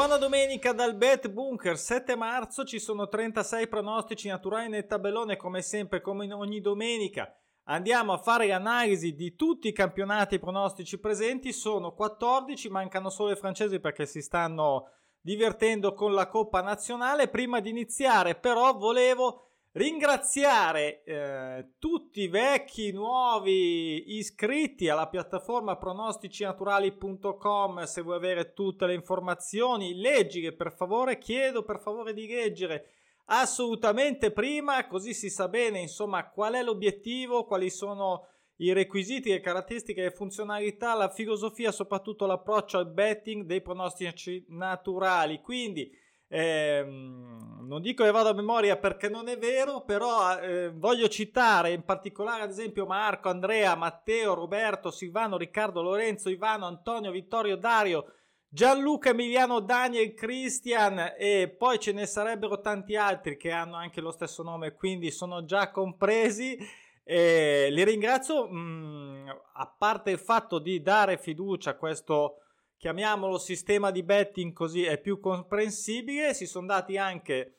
Buona domenica dal Bet Bunker, 7 marzo ci sono 36 pronostici naturali nel tabellone come sempre, come in ogni domenica. Andiamo a fare l'analisi di tutti i campionati pronostici presenti, sono 14, mancano solo i francesi perché si stanno divertendo con la Coppa Nazionale. Prima di iniziare però volevo ringraziare eh, tutti i vecchi, nuovi iscritti alla piattaforma pronosticinaturali.com se vuoi avere tutte le informazioni, leggile per favore, chiedo per favore di leggere assolutamente prima, così si sa bene insomma qual è l'obiettivo, quali sono i requisiti, le caratteristiche, le funzionalità, la filosofia, soprattutto l'approccio al betting dei pronostici naturali. Quindi Ehm, non dico che vado a memoria perché non è vero, però eh, voglio citare in particolare ad esempio Marco, Andrea, Matteo, Roberto, Silvano, Riccardo, Lorenzo, Ivano, Antonio, Vittorio, Dario, Gianluca, Emiliano, Daniel, Christian e poi ce ne sarebbero tanti altri che hanno anche lo stesso nome, quindi sono già compresi. Eh, li ringrazio, mh, mm, a parte il fatto di dare fiducia a questo chiamiamolo sistema di betting così è più comprensibile, si sono dati anche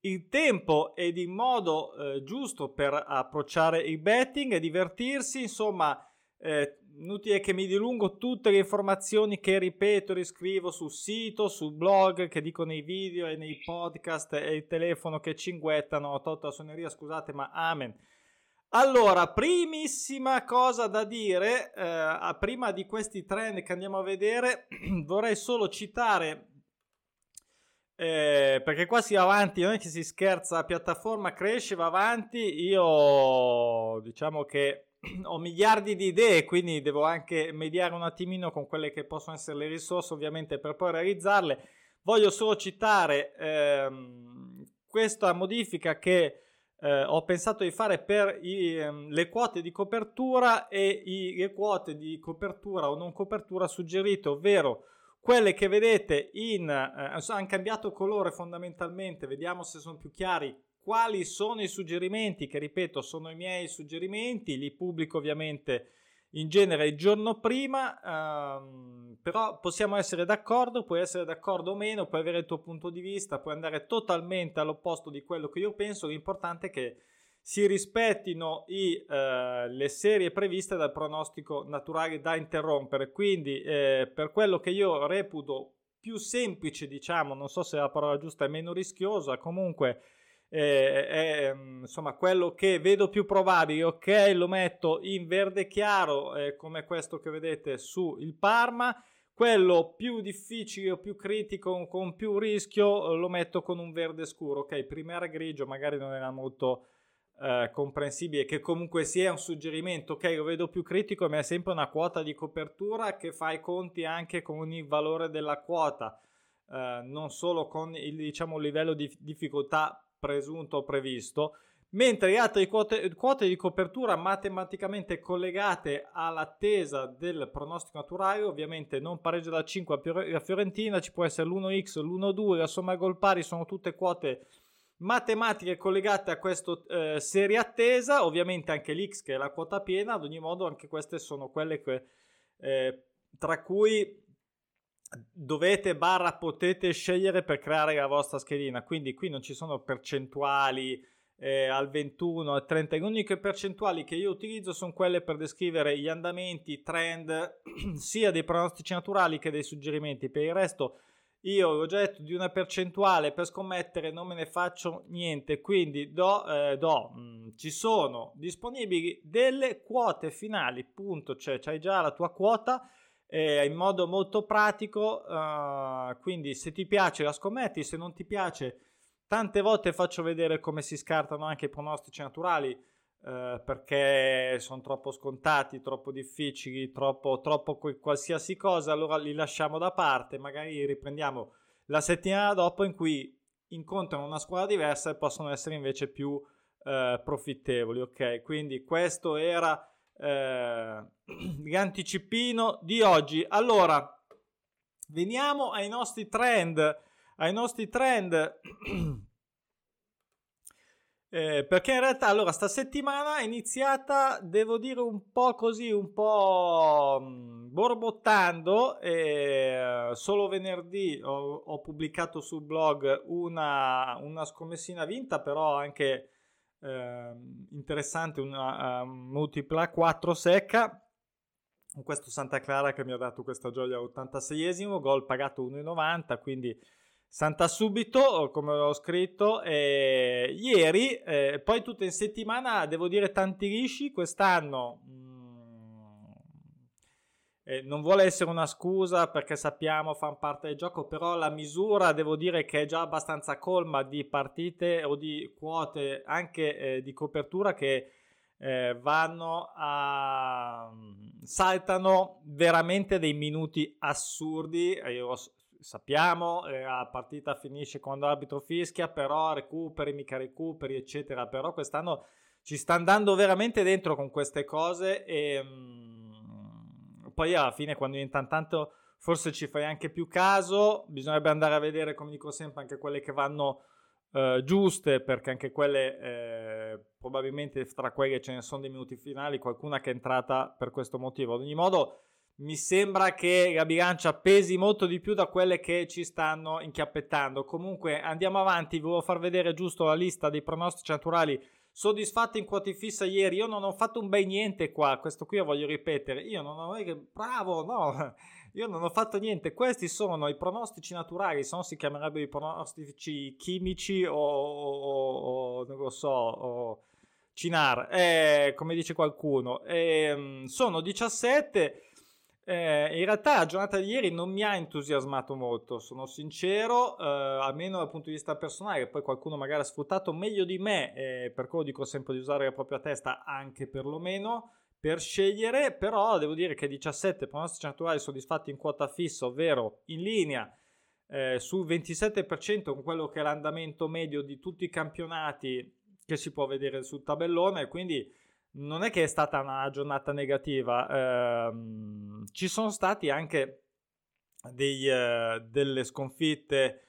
il tempo ed il modo eh, giusto per approcciare il betting e divertirsi, insomma, eh, inutile che mi dilungo tutte le informazioni che ripeto, riscrivo sul sito, sul blog, che dico nei video e nei podcast e il telefono che cinguettano, ho tolto la suoneria, scusate, ma amen. Allora, primissima cosa da dire, eh, prima di questi trend che andiamo a vedere, vorrei solo citare, eh, perché qua si va avanti, non è che si scherza, la piattaforma cresce, va avanti, io diciamo che ho miliardi di idee, quindi devo anche mediare un attimino con quelle che possono essere le risorse ovviamente per poi realizzarle. Voglio solo citare ehm, questa modifica che eh, ho pensato di fare per i, ehm, le quote di copertura e i, le quote di copertura o non copertura suggerite, ovvero quelle che vedete in eh, hanno cambiato colore fondamentalmente, vediamo se sono più chiari. Quali sono i suggerimenti? Che ripeto sono i miei suggerimenti, li pubblico ovviamente in genere il giorno prima, ehm, però possiamo essere d'accordo, puoi essere d'accordo o meno, puoi avere il tuo punto di vista, puoi andare totalmente all'opposto di quello che io penso, l'importante è che si rispettino i, eh, le serie previste dal pronostico naturale da interrompere, quindi eh, per quello che io reputo più semplice, diciamo, non so se la parola giusta è meno rischiosa, comunque eh, è mm, insomma quello che vedo più probabile. Ok, lo metto in verde chiaro, eh, come questo che vedete su il Parma. Quello più difficile o più critico, con più rischio, lo metto con un verde scuro. Ok, primera grigio magari non era molto eh, comprensibile, che comunque sia un suggerimento. Ok, lo vedo più critico, ma è sempre una quota di copertura che fa i conti anche con il valore della quota. Uh, non solo con il diciamo, livello di difficoltà presunto o previsto, mentre altre quote, quote di copertura matematicamente collegate all'attesa del pronostico naturale, ovviamente non pareggio da 5 a Fiorentina, ci può essere l'1x, l'1-2, la somma gol pari, sono tutte quote matematiche collegate a questa eh, serie attesa, ovviamente anche l'X che è la quota piena, ad ogni modo anche queste sono quelle che, eh, tra cui dovete barra potete scegliere per creare la vostra schedina. Quindi qui non ci sono percentuali eh, al 21 al 30 le uniche percentuali che io utilizzo sono quelle per descrivere gli andamenti trend sia dei pronostici naturali che dei suggerimenti. Per il resto io ho detto di una percentuale per scommettere non me ne faccio niente. Quindi do, eh, do mh, mm, ci sono disponibili delle quote finali punto. Cioè c'hai già la tua quota eh, in modo molto pratico. Uh, quindi, se ti piace, la scommetti. Se non ti piace, tante volte faccio vedere come si scartano anche i pronostici naturali. Uh, perché sono troppo scontati, troppo difficili, troppo, troppo qualsiasi cosa, allora li lasciamo da parte, magari riprendiamo la settimana dopo in cui incontrano una squadra diversa e possono essere invece più uh, profittevoli, ok? Quindi questo era eh, l'anticipino di oggi. Allora, veniamo ai nostri trend. Ai nostri trend. Eh, perché in realtà allora sta settimana è iniziata, devo dire, un po' così, un po' mm, borbottando. Eh, solo venerdì ho, ho, pubblicato sul blog una, una scommessina vinta, però anche eh, interessante, una uh, multipla 4 secca. Con questo Santa Clara che mi ha dato questa gioia all'86esimo, gol pagato 1,90, quindi Santa subito, come ho scritto, eh, ieri, eh, poi tutto in settimana, devo dire tanti risci, quest'anno mm, eh, non vuole essere una scusa perché sappiamo, fanno parte del gioco, però la misura devo dire che è già abbastanza colma di partite o di quote anche eh, di copertura che eh, vanno a saltano veramente dei minuti assurdi. Io sappiamo, eh, la partita finisce quando l'arbitro fischia, però recuperi, mica recuperi, eccetera. Però quest'anno ci sta andando veramente dentro con queste cose e mh, mm, poi alla fine quando diventa tanto forse ci fai anche più caso, bisognerebbe andare a vedere, come dico sempre, anche quelle che vanno eh, giuste, perché anche quelle eh, probabilmente tra quelle ce ne sono dei minuti finali, qualcuna che è entrata per questo motivo. Ad ogni modo mi sembra che la bilancia pesi molto di più da quelle che ci stanno inchiappettando. Comunque andiamo avanti, volevo far vedere giusto la lista dei pronostici naturali soddisfatto in quoti fissa ieri. Io non ho fatto un bel niente qua, questo qui lo voglio ripetere. Io non ho bravo, no. Io non ho fatto niente. Questi sono i pronostici naturali, se no si chiamerebbero i pronostici chimici o, o, o non lo so, o Cinar, eh, come dice qualcuno. Eh, sono 17 eh, in realtà la giornata di ieri non mi ha entusiasmato molto, sono sincero, eh, almeno dal punto di vista personale, poi qualcuno magari ha sfruttato meglio di me, eh, per quello dico sempre di usare la propria testa anche perlomeno per scegliere, però devo dire che 17 pronostici naturali soddisfatti in quota fissa, ovvero in linea eh, sul 27% con quello che è l'andamento medio di tutti i campionati che si può vedere sul tabellone, quindi non è che è stata una giornata negativa, ehm, ci sono stati anche dei, eh, delle sconfitte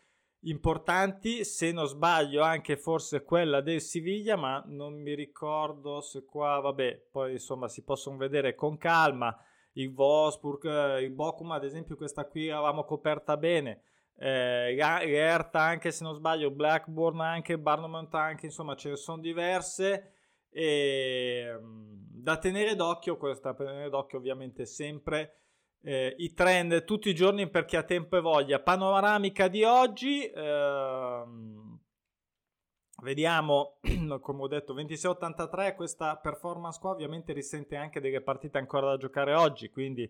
importanti, se non sbaglio anche forse quella del Siviglia, ma non mi ricordo se qua, vabbè, poi insomma si possono vedere con calma, il Wolfsburg, il Bochum ad esempio questa qui l'avevamo coperta bene, eh, Hertha anche se non sbaglio, Blackburn anche, Barnumont anche, insomma ce ne sono diverse, e, ehm, da tenere d'occhio, questo tenere d'occhio ovviamente sempre eh, i trend tutti i giorni per chi ha tempo e voglia. Panoramica di oggi, ehm, vediamo, come ho detto, 26-83, questa performance qua ovviamente risente anche delle partite ancora da giocare oggi, quindi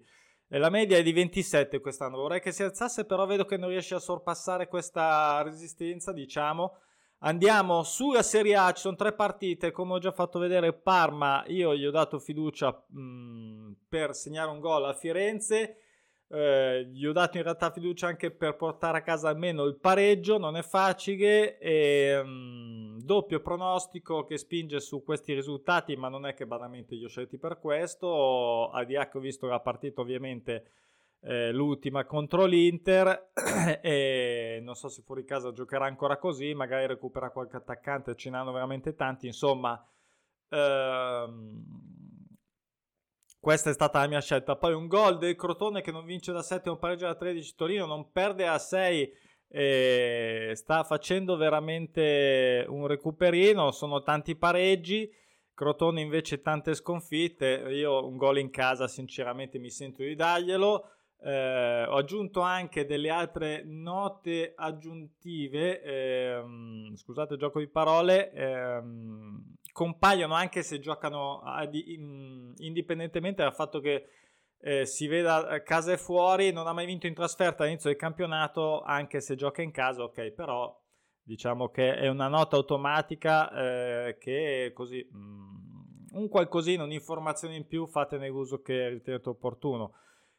la media è di 27 quest'anno. Vorrei che si alzasse, però vedo che non riesce a sorpassare questa resistenza, diciamo. Andiamo sulla Serie A, ci sono tre partite, come ho già fatto vedere Parma, io gli ho dato fiducia mh, mm, per segnare un gol a Firenze, eh, gli ho dato in realtà fiducia anche per portare a casa almeno il pareggio, non è facile, e, mh, mm, doppio pronostico che spinge su questi risultati, ma non è che banalmente li ho scelti per questo, a che ho visto la partita ovviamente eh, l'ultima contro l'Inter e non so se fuori casa giocherà ancora così, magari recupera qualche attaccante, ce ne hanno veramente tanti, insomma ehm, questa è stata la mia scelta. Poi un gol del Crotone che non vince da 7, un pareggio da 13, Torino non perde a 6 e sta facendo veramente un recuperino, sono tanti pareggi. Crotone invece tante sconfitte, io un gol in casa sinceramente mi sento di darglielo. Eh, ho aggiunto anche delle altre note aggiuntive, ehm, scusate il gioco di parole, ehm, compaiono anche se giocano ad, in, indipendentemente dal fatto che eh, si veda casa e fuori, non ha mai vinto in trasferta all'inizio del campionato, anche se gioca in casa, ok, però diciamo che è una nota automatica eh, che così mh, mm, un qualcosina, un'informazione in più fatene uso che ritenete opportuno.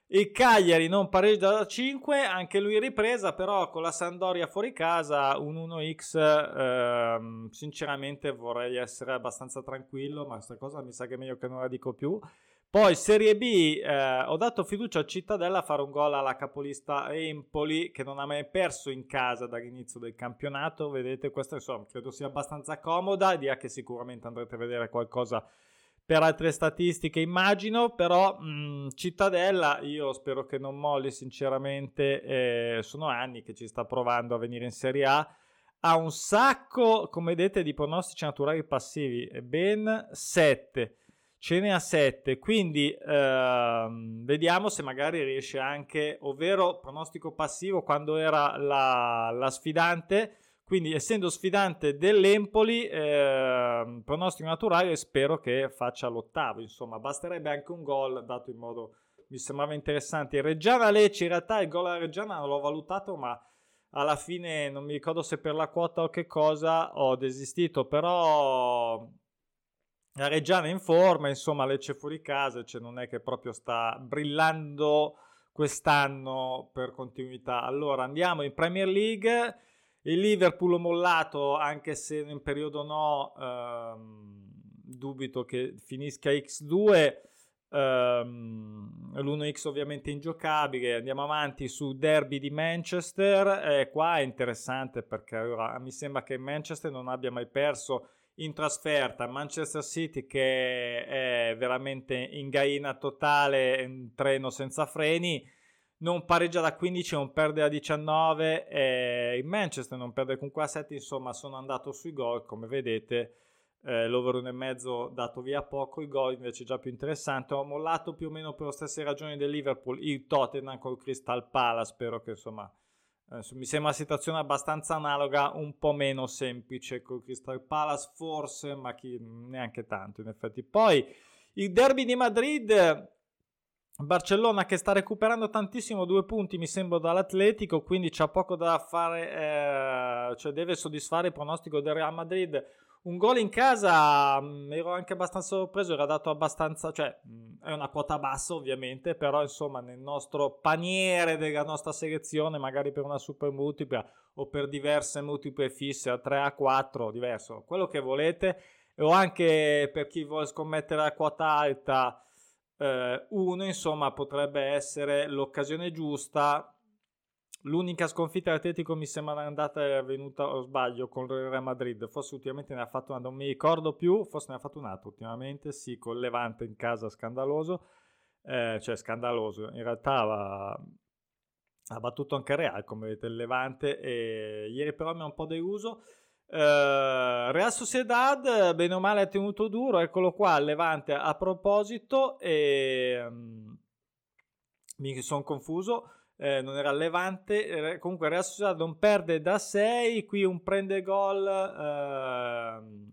Il Cagliari non pareggia da 5, anche lui ripresa, però con la Sandoria fuori casa, un 1x, ehm, sinceramente vorrei essere abbastanza tranquillo, ma questa cosa mi sa che è meglio che non la dico più. Poi Serie B, eh, ho dato fiducia al Cittadella a fare un gol alla capolista Empoli che non ha mai perso in casa dall'inizio del campionato. Vedete, questa insomma credo sia abbastanza comoda, idea che sicuramente andrete a vedere qualcosa per altre statistiche, immagino, però mh, mm, Cittadella io spero che non molli sinceramente, eh, sono anni che ci sta provando a venire in Serie A. Ha un sacco, come vedete, di pronostici naturali passivi, ben 7 ce ne ha 7, quindi ehm, vediamo se magari riesce anche, ovvero pronostico passivo quando era la, la sfidante, quindi essendo sfidante dell'Empoli, eh, pronostico naturale spero che faccia l'ottavo, insomma basterebbe anche un gol dato in modo, mi sembrava interessante. Reggiana Lecce, in realtà il gol a Reggiana l'ho valutato, ma alla fine non mi ricordo se per la quota o che cosa ho desistito, però la Reggiana in forma, insomma Lecce fuori casa, cioè non è che proprio sta brillando quest'anno per continuità. Allora andiamo in Premier League, il Liverpool mollato anche se in periodo no, ehm, dubito che finisca X2, ehm, l'1X ovviamente ingiocabile, andiamo avanti su Derby di Manchester, eh, qua è interessante perché allora, mi sembra che Manchester non abbia mai perso in trasferta. Manchester City che è veramente in gaina totale, un treno senza freni, non pareggia da 15, non perde da 19, e il Manchester non perde comunque a 7, insomma sono andato sui gol, come vedete eh, l'over 1,5 dato via poco, il gol invece già più interessante, ho mollato più o meno per le stesse ragioni del Liverpool, il Tottenham col Crystal Palace, spero che insomma Adesso, mi sembra una situazione abbastanza analoga, un po' meno semplice con Crystal Palace, forse, ma chi, neanche tanto in effetti. Poi il derby di Madrid, Barcellona che sta recuperando tantissimo, due punti mi sembra dall'Atletico, quindi c'ha poco da fare, eh, cioè deve soddisfare il pronostico del Real Madrid. Un gol in casa mh, mm, ero anche abbastanza sorpreso, era dato abbastanza, cioè mh, mm, è una quota bassa ovviamente, però insomma nel nostro paniere della nostra selezione, magari per una super multipla o per diverse multiple fisse a 3 a 4, diverso, quello che volete, o anche per chi vuole scommettere a quota alta, eh, uno insomma potrebbe essere l'occasione giusta L'unica sconfitta dell'Atletico mi sembra andata venuta, o sbaglio, con il Real Madrid. Forse ultimamente ne ha fatto una, non mi ricordo più, forse ne ha fatto un'altra ultimamente, sì, con Levante in casa, scandaloso. Eh, cioè, scandaloso. In realtà va, ha battuto anche Real, come vedete, il Levante. E ieri però mi ha un po' deluso. Uh, Real Sociedad, bene o male, ha tenuto duro. Eccolo qua, Levante a proposito. E um, mi sono confuso eh, non era Levante, eh, comunque Real Sociedad non perde da 6, qui un prende gol, ehm,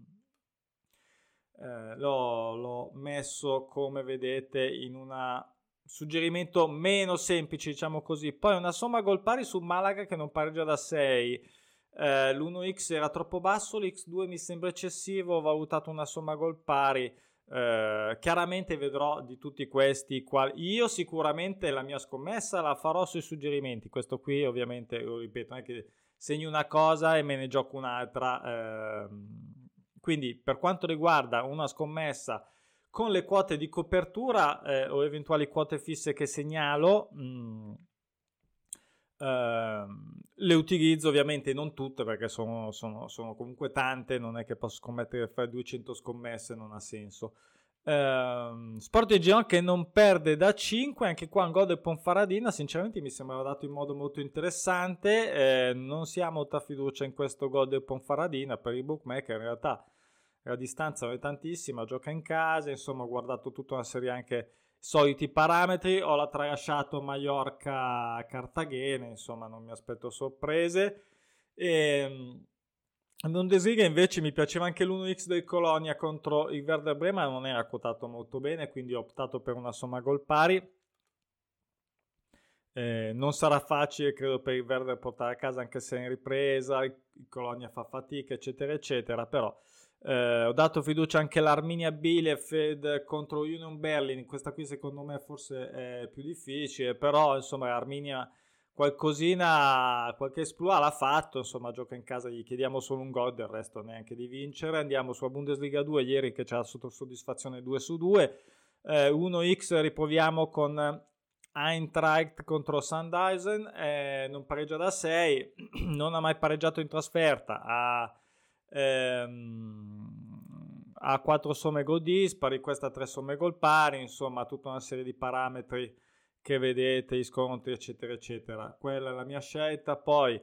eh, l'ho, l'ho, messo come vedete in un suggerimento meno semplice, diciamo così, poi una somma gol pari su Malaga che non pareggia da 6. Eh, l'1x era troppo basso, l'x2 mi sembra eccessivo, ho valutato una somma gol pari. Eh, chiaramente vedrò di tutti questi quali io sicuramente la mia scommessa la farò sui suggerimenti. Questo qui ovviamente lo ripeto non segno una cosa e me ne gioco un'altra. Eh, quindi per quanto riguarda una scommessa con le quote di copertura eh, o eventuali quote fisse che segnalo mh, ehm, le utilizzo ovviamente non tutte perché sono, sono, sono, comunque tante, non è che posso scommettere fare 200 scommesse, non ha senso. Uh, Sport di Giron che non perde da 5, anche qua un gol del Ponfaradina, sinceramente mi sembrava dato in modo molto interessante, eh, non si ha molta fiducia in questo gol del Ponfaradina per i bookmaker, in realtà la distanza non è tantissima, gioca in casa, insomma ho guardato tutta una serie anche soliti parametri, ho la tralasciato Mallorca-Cartagena, insomma non mi aspetto sorprese. E, ehm, Bundesliga invece mi piaceva anche l'1x del Colonia contro il Werder Brema, non era quotato molto bene, quindi ho optato per una somma gol pari. Eh, non sarà facile, credo, per il Werder portare a casa anche se è in ripresa, il Colonia fa fatica, eccetera, eccetera, però eh, ho dato fiducia anche all'Arminia Bielefeld contro Union Berlin. Questa qui secondo me forse è più difficile, però insomma l'Arminia qualcosina, qualche esploit l'ha fatto, insomma gioca in casa, gli chiediamo solo un gol, del resto neanche di vincere. Andiamo sulla Bundesliga 2, ieri che c'è la soddisfazione 2 su 2. eh, 1x riproviamo con Eintracht contro Sandhausen, eh, non pareggia da 6, non ha mai pareggiato in trasferta, ha, ehm, ha 4 somme gol dispari, questa 3 somme gol pari, insomma tutta una serie di parametri che vedete, gli scontri eccetera eccetera. Quella è la mia scelta, poi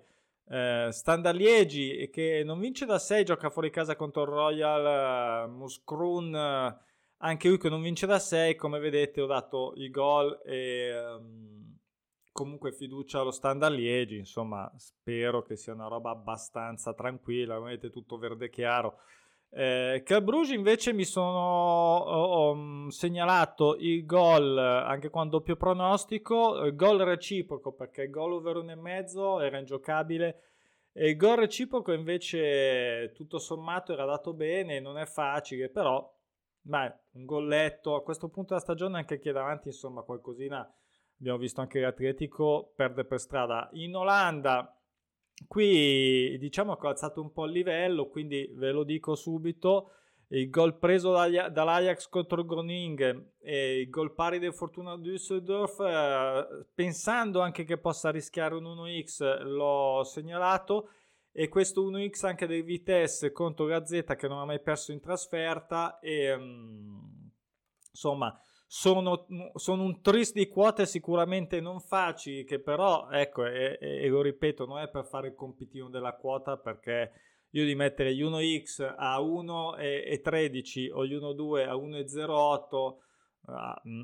eh, Standard Liegi che non vince da 6, gioca fuori casa contro il Royal uh, Muscrun. Uh, anche lui che non vince da 6, come vedete ho dato i gol e um, comunque fiducia allo Standard Liegi, insomma spero che sia una roba abbastanza tranquilla, vedete tutto verde chiaro. Eh, Bruges invece mi sono ho, ho segnalato il gol anche con doppio pronostico, gol reciproco perché il gol over 1,5 era ingiocabile e il gol reciproco invece tutto sommato era dato bene, non è facile, però Beh, un golletto a questo punto della stagione anche chi è davanti, insomma, qualcosina abbiamo visto anche l'Atletico perde per strada. In Olanda qui diciamo che ho alzato un po' il livello, quindi ve lo dico subito. Il gol preso dall'Ajax contro Groningen e il gol pari del Fortuna Düsseldorf, eh, pensando anche che possa rischiare un 1x, l'ho segnalato e questo 1x anche del Vitesse contro Gazzetta che non ha mai perso in trasferta e um, insomma sono, sono, un tris di quote sicuramente non facili che però ecco e, e, lo ripeto non è per fare il compitino della quota perché io di mettere gli 1x a 1,13 o gli 1,2 a 1,08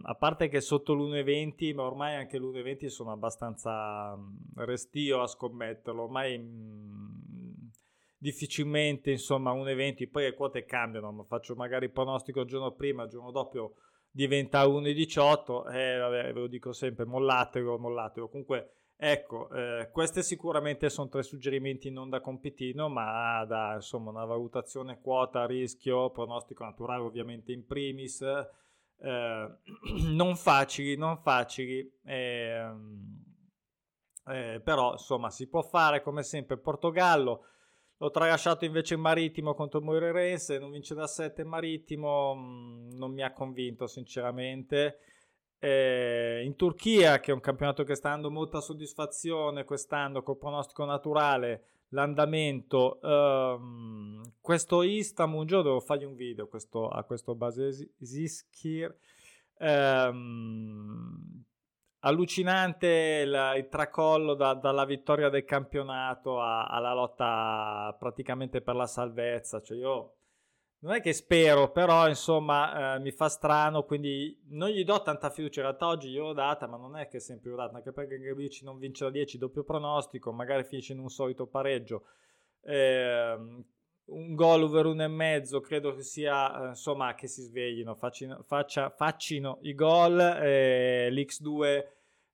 a parte che sotto l'1,20 ma ormai anche l'1,20 sono abbastanza restio a scommetterlo ormai mh, difficilmente insomma 1,20 poi le quote cambiano ma faccio magari pronostico il giorno prima il giorno dopo diventa 1,18 e eh, vabbè ve lo dico sempre mollatelo mollatelo comunque ecco eh, queste sicuramente sono tre suggerimenti non da compitino ma da insomma una valutazione quota rischio pronostico naturale ovviamente in primis eh, non facili, non facili, eh, eh, però insomma si può fare come sempre. Portogallo l'ho tralasciato invece in marittimo contro Moirerense, non vince da 7 in marittimo, mm, non mi ha convinto sinceramente. Eh, in Turchia, che è un campionato che sta dando molta soddisfazione quest'anno col pronostico naturale, l'andamento. Um, questo Istanbul, un giorno devo fargli un video questo, a questo Basesiskir. Um, allucinante il, il tracollo da, dalla vittoria del campionato a, alla lotta praticamente per la salvezza. Cioè io non è che spero, però insomma eh, mi fa strano, quindi non gli do tanta fiducia. In realtà oggi gliel'ho data, ma non è che sempre l'ho data, anche perché Gabrici non vince da 10, doppio pronostico, magari finisce in un solito pareggio. Eh, un gol over uno e mezzo credo che sia eh, insomma che si sveglino faccino, faccia, faccino i gol eh, l'X2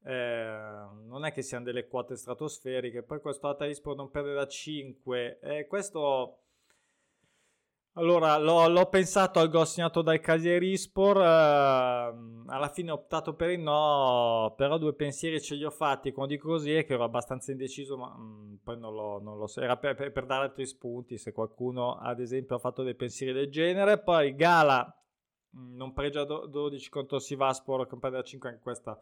eh, non è che siano delle quote stratosferiche poi questo Atarispo non perde da 5 eh, questo allora, l'ho, l'ho, pensato al gol segnato dal Cagliarispor, eh, alla fine ho optato per il no, però due pensieri ce li ho fatti, quando dico così è che ero abbastanza indeciso, ma mh, mm, poi non lo, non lo, so, era per, per, per, dare altri spunti, se qualcuno ad esempio ha fatto dei pensieri del genere, poi Gala mh, mm, non pregia do, 12 contro Sivaspor, perde da 5 anche questa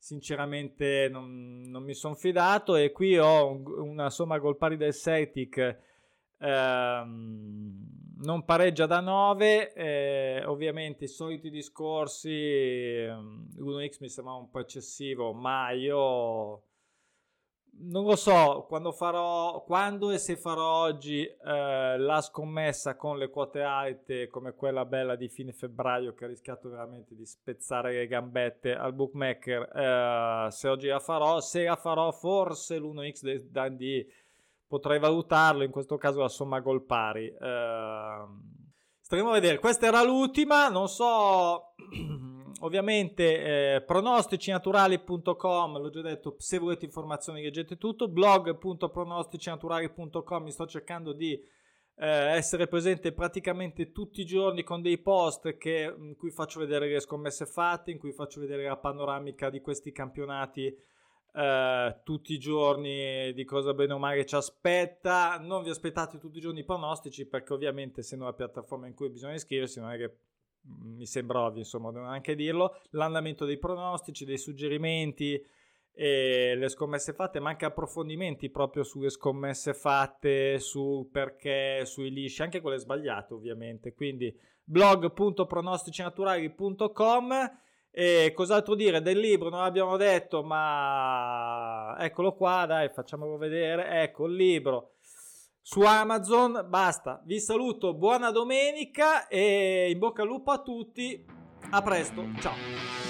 sinceramente non, non mi sono fidato. E qui ho un, una somma gol pari del Celtic ehm, non pareggia da 9, eh, ovviamente i soliti discorsi, 1x mi sembra un po' eccessivo, ma io non lo so, quando farò, quando e se farò oggi eh, la scommessa con le quote alte come quella bella di fine febbraio che ha rischiato veramente di spezzare le gambette al bookmaker, eh, se oggi la farò, se la farò forse l'1x del Dundee potrei valutarlo, in questo caso la somma gol pari. Eh, staremo a vedere, questa era l'ultima, non so, ovviamente eh, pronosticinaturali.com, l'ho già detto, se volete informazioni leggete tutto, blog.pronosticinaturali.com, mi sto cercando di eh, essere presente praticamente tutti i giorni con dei post che, in cui faccio vedere le scommesse fatte, in cui faccio vedere la panoramica di questi campionati eh, tutti i giorni di cosa bene o male ci aspetta. Non vi aspettate tutti i giorni i pronostici perché ovviamente essendo una piattaforma in cui bisogna iscriversi non è che mi sembra ovvio, insomma, devo anche dirlo, l'andamento dei pronostici, dei suggerimenti, e le scommesse fatte, ma anche approfondimenti proprio sulle scommesse fatte, su perché, sui lisci, anche quelle sbagliate ovviamente. Quindi blog.pronosticinaturali.com e cos'altro dire del libro? Non l'abbiamo detto, ma eccolo qua, dai, facciamolo vedere. Ecco il libro su Amazon. Basta, vi saluto, buona domenica e in bocca al lupo a tutti. A presto, ciao.